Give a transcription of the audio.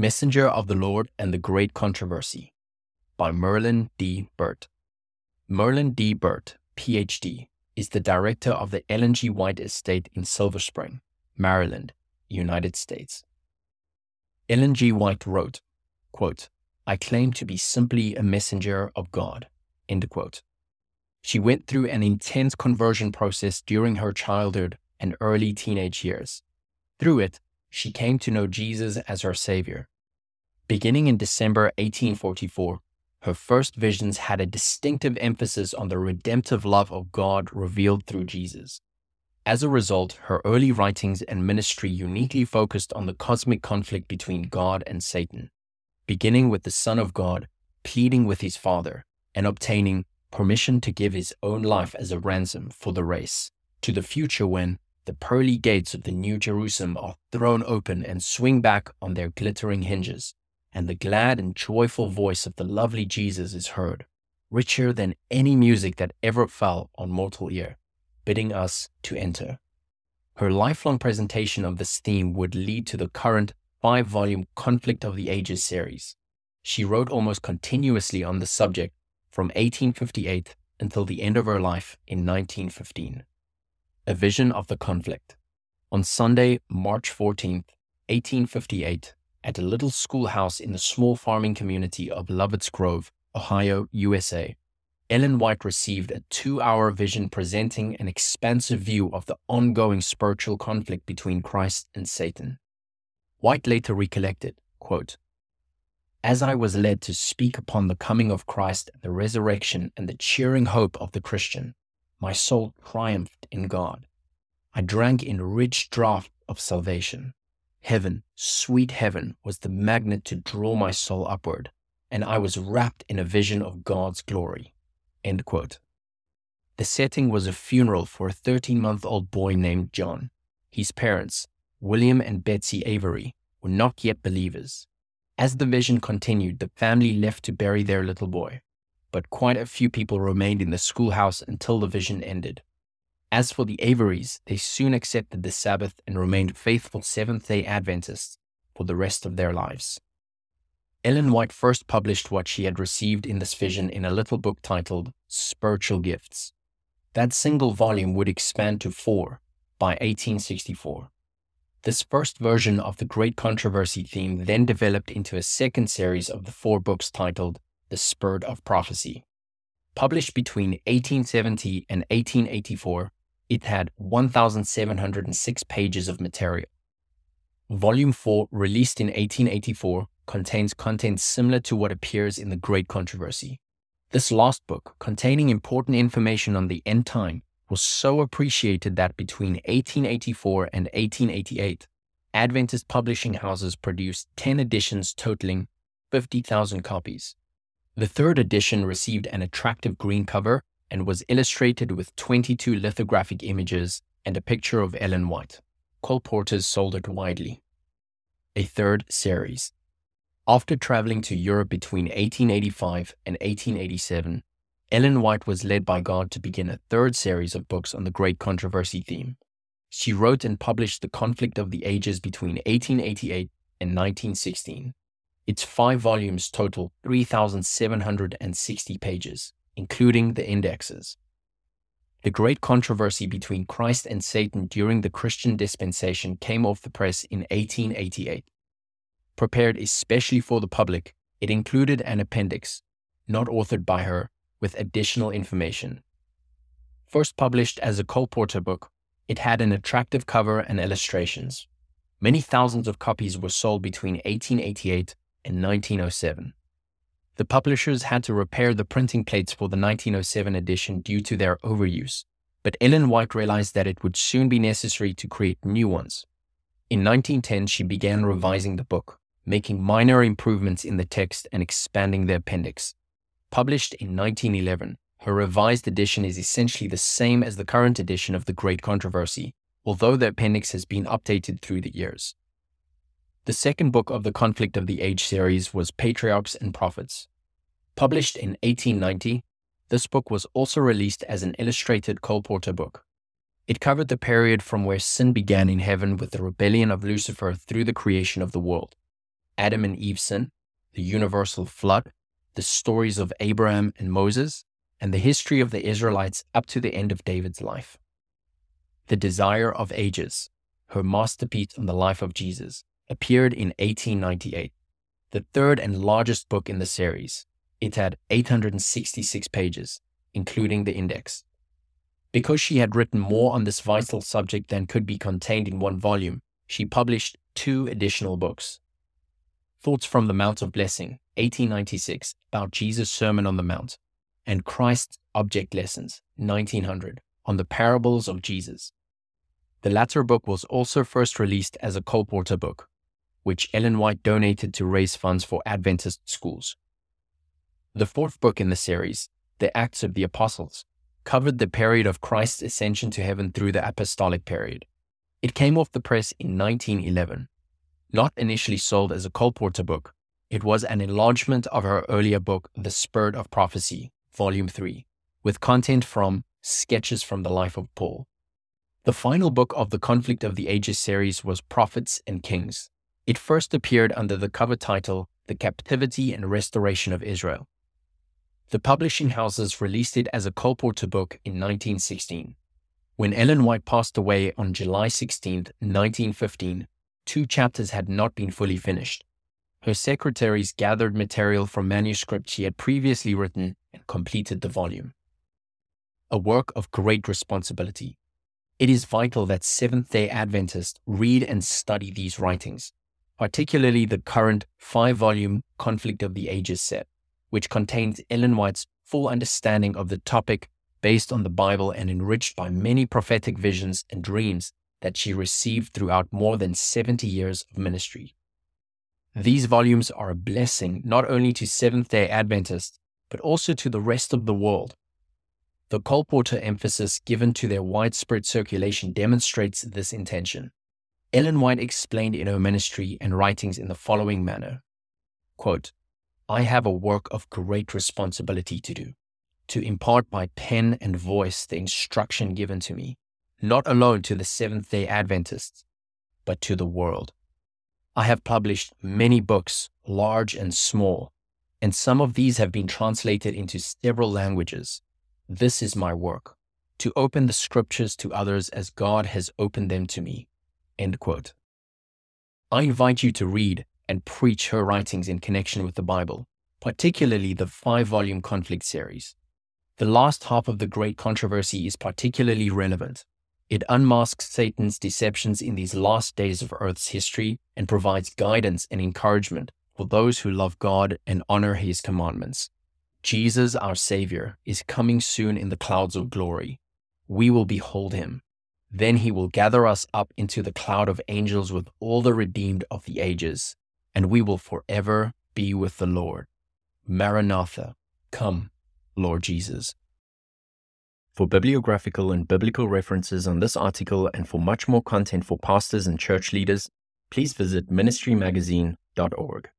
Messenger of the Lord and the Great Controversy by Merlin D. Burt. Merlin D. Burt, PhD, is the director of the Ellen G. White Estate in Silver Spring, Maryland, United States. Ellen G. White wrote, quote, I claim to be simply a messenger of God. End quote. She went through an intense conversion process during her childhood and early teenage years. Through it, she came to know Jesus as her Savior. Beginning in December 1844, her first visions had a distinctive emphasis on the redemptive love of God revealed through Jesus. As a result, her early writings and ministry uniquely focused on the cosmic conflict between God and Satan, beginning with the Son of God pleading with his Father and obtaining permission to give his own life as a ransom for the race, to the future when the pearly gates of the New Jerusalem are thrown open and swing back on their glittering hinges, and the glad and joyful voice of the lovely Jesus is heard, richer than any music that ever fell on mortal ear, bidding us to enter. Her lifelong presentation of this theme would lead to the current five volume Conflict of the Ages series. She wrote almost continuously on the subject from 1858 until the end of her life in 1915. A Vision of the Conflict. On Sunday, March 14, 1858, at a little schoolhouse in the small farming community of Lovett's Grove, Ohio, USA, Ellen White received a two hour vision presenting an expansive view of the ongoing spiritual conflict between Christ and Satan. White later recollected, quote, As I was led to speak upon the coming of Christ the resurrection and the cheering hope of the Christian, my soul triumphed in God. I drank in rich draught of salvation. Heaven, sweet heaven, was the magnet to draw my soul upward, and I was wrapped in a vision of God's glory. The setting was a funeral for a 13 month old boy named John. His parents, William and Betsy Avery, were not yet believers. As the vision continued, the family left to bury their little boy but quite a few people remained in the schoolhouse until the vision ended. As for the Averys, they soon accepted the Sabbath and remained faithful Seventh day Adventists for the rest of their lives. Ellen White first published what she had received in this vision in a little book titled Spiritual Gifts. That single volume would expand to four by 1864. This first version of the Great Controversy theme then developed into a second series of the four books titled the Spirit of Prophecy. Published between 1870 and 1884, it had 1,706 pages of material. Volume 4, released in 1884, contains content similar to what appears in The Great Controversy. This last book, containing important information on the end time, was so appreciated that between 1884 and 1888, Adventist publishing houses produced 10 editions totaling 50,000 copies. The third edition received an attractive green cover and was illustrated with 22 lithographic images and a picture of Ellen White. Colporteurs sold it widely. A third series. After traveling to Europe between 1885 and 1887, Ellen White was led by God to begin a third series of books on the Great Controversy theme. She wrote and published The Conflict of the Ages between 1888 and 1916. Its five volumes total 3,760 pages, including the indexes. The great controversy between Christ and Satan during the Christian dispensation came off the press in 1888. Prepared especially for the public, it included an appendix, not authored by her, with additional information. First published as a colporteur book, it had an attractive cover and illustrations. Many thousands of copies were sold between 1888 in 1907. The publishers had to repair the printing plates for the 1907 edition due to their overuse, but Ellen White realized that it would soon be necessary to create new ones. In 1910, she began revising the book, making minor improvements in the text and expanding the appendix. Published in 1911, her revised edition is essentially the same as the current edition of The Great Controversy, although the appendix has been updated through the years. The second book of the Conflict of the Age series was Patriarchs and Prophets. Published in 1890, this book was also released as an illustrated colporteur book. It covered the period from where sin began in heaven with the rebellion of Lucifer through the creation of the world. Adam and Eve's sin, the universal flood, the stories of Abraham and Moses, and the history of the Israelites up to the end of David's life. The Desire of Ages, her masterpiece on the life of Jesus, appeared in 1898, the third and largest book in the series. It had 866 pages, including the index. Because she had written more on this vital subject than could be contained in one volume, she published two additional books. Thoughts from the Mount of Blessing, 1896, about Jesus' Sermon on the Mount, and Christ's Object Lessons, 1900, on the parables of Jesus. The latter book was also first released as a Colporteur book, which Ellen White donated to raise funds for Adventist schools. The fourth book in the series, The Acts of the Apostles, covered the period of Christ's ascension to heaven through the apostolic period. It came off the press in 1911. Not initially sold as a Colporteur book, it was an enlargement of her earlier book, The Spirit of Prophecy, Volume 3, with content from Sketches from the Life of Paul. The final book of the Conflict of the Ages series was Prophets and Kings. It first appeared under the cover title The Captivity and Restoration of Israel. The publishing houses released it as a Colporteur book in 1916. When Ellen White passed away on July 16, 1915, two chapters had not been fully finished. Her secretaries gathered material from manuscripts she had previously written and completed the volume. A work of great responsibility. It is vital that Seventh day Adventists read and study these writings, particularly the current five volume Conflict of the Ages set, which contains Ellen White's full understanding of the topic based on the Bible and enriched by many prophetic visions and dreams that she received throughout more than 70 years of ministry. These volumes are a blessing not only to Seventh day Adventists, but also to the rest of the world. The Colporteur emphasis given to their widespread circulation demonstrates this intention. Ellen White explained in her ministry and writings in the following manner quote, I have a work of great responsibility to do, to impart by pen and voice the instruction given to me, not alone to the Seventh day Adventists, but to the world. I have published many books, large and small, and some of these have been translated into several languages. This is my work, to open the scriptures to others as God has opened them to me. End quote. I invite you to read and preach her writings in connection with the Bible, particularly the five volume conflict series. The last half of the Great Controversy is particularly relevant it unmasks Satan's deceptions in these last days of Earth's history and provides guidance and encouragement for those who love God and honor his commandments. Jesus, our Savior, is coming soon in the clouds of glory. We will behold him. Then he will gather us up into the cloud of angels with all the redeemed of the ages, and we will forever be with the Lord. Maranatha, come, Lord Jesus. For bibliographical and biblical references on this article and for much more content for pastors and church leaders, please visit ministrymagazine.org.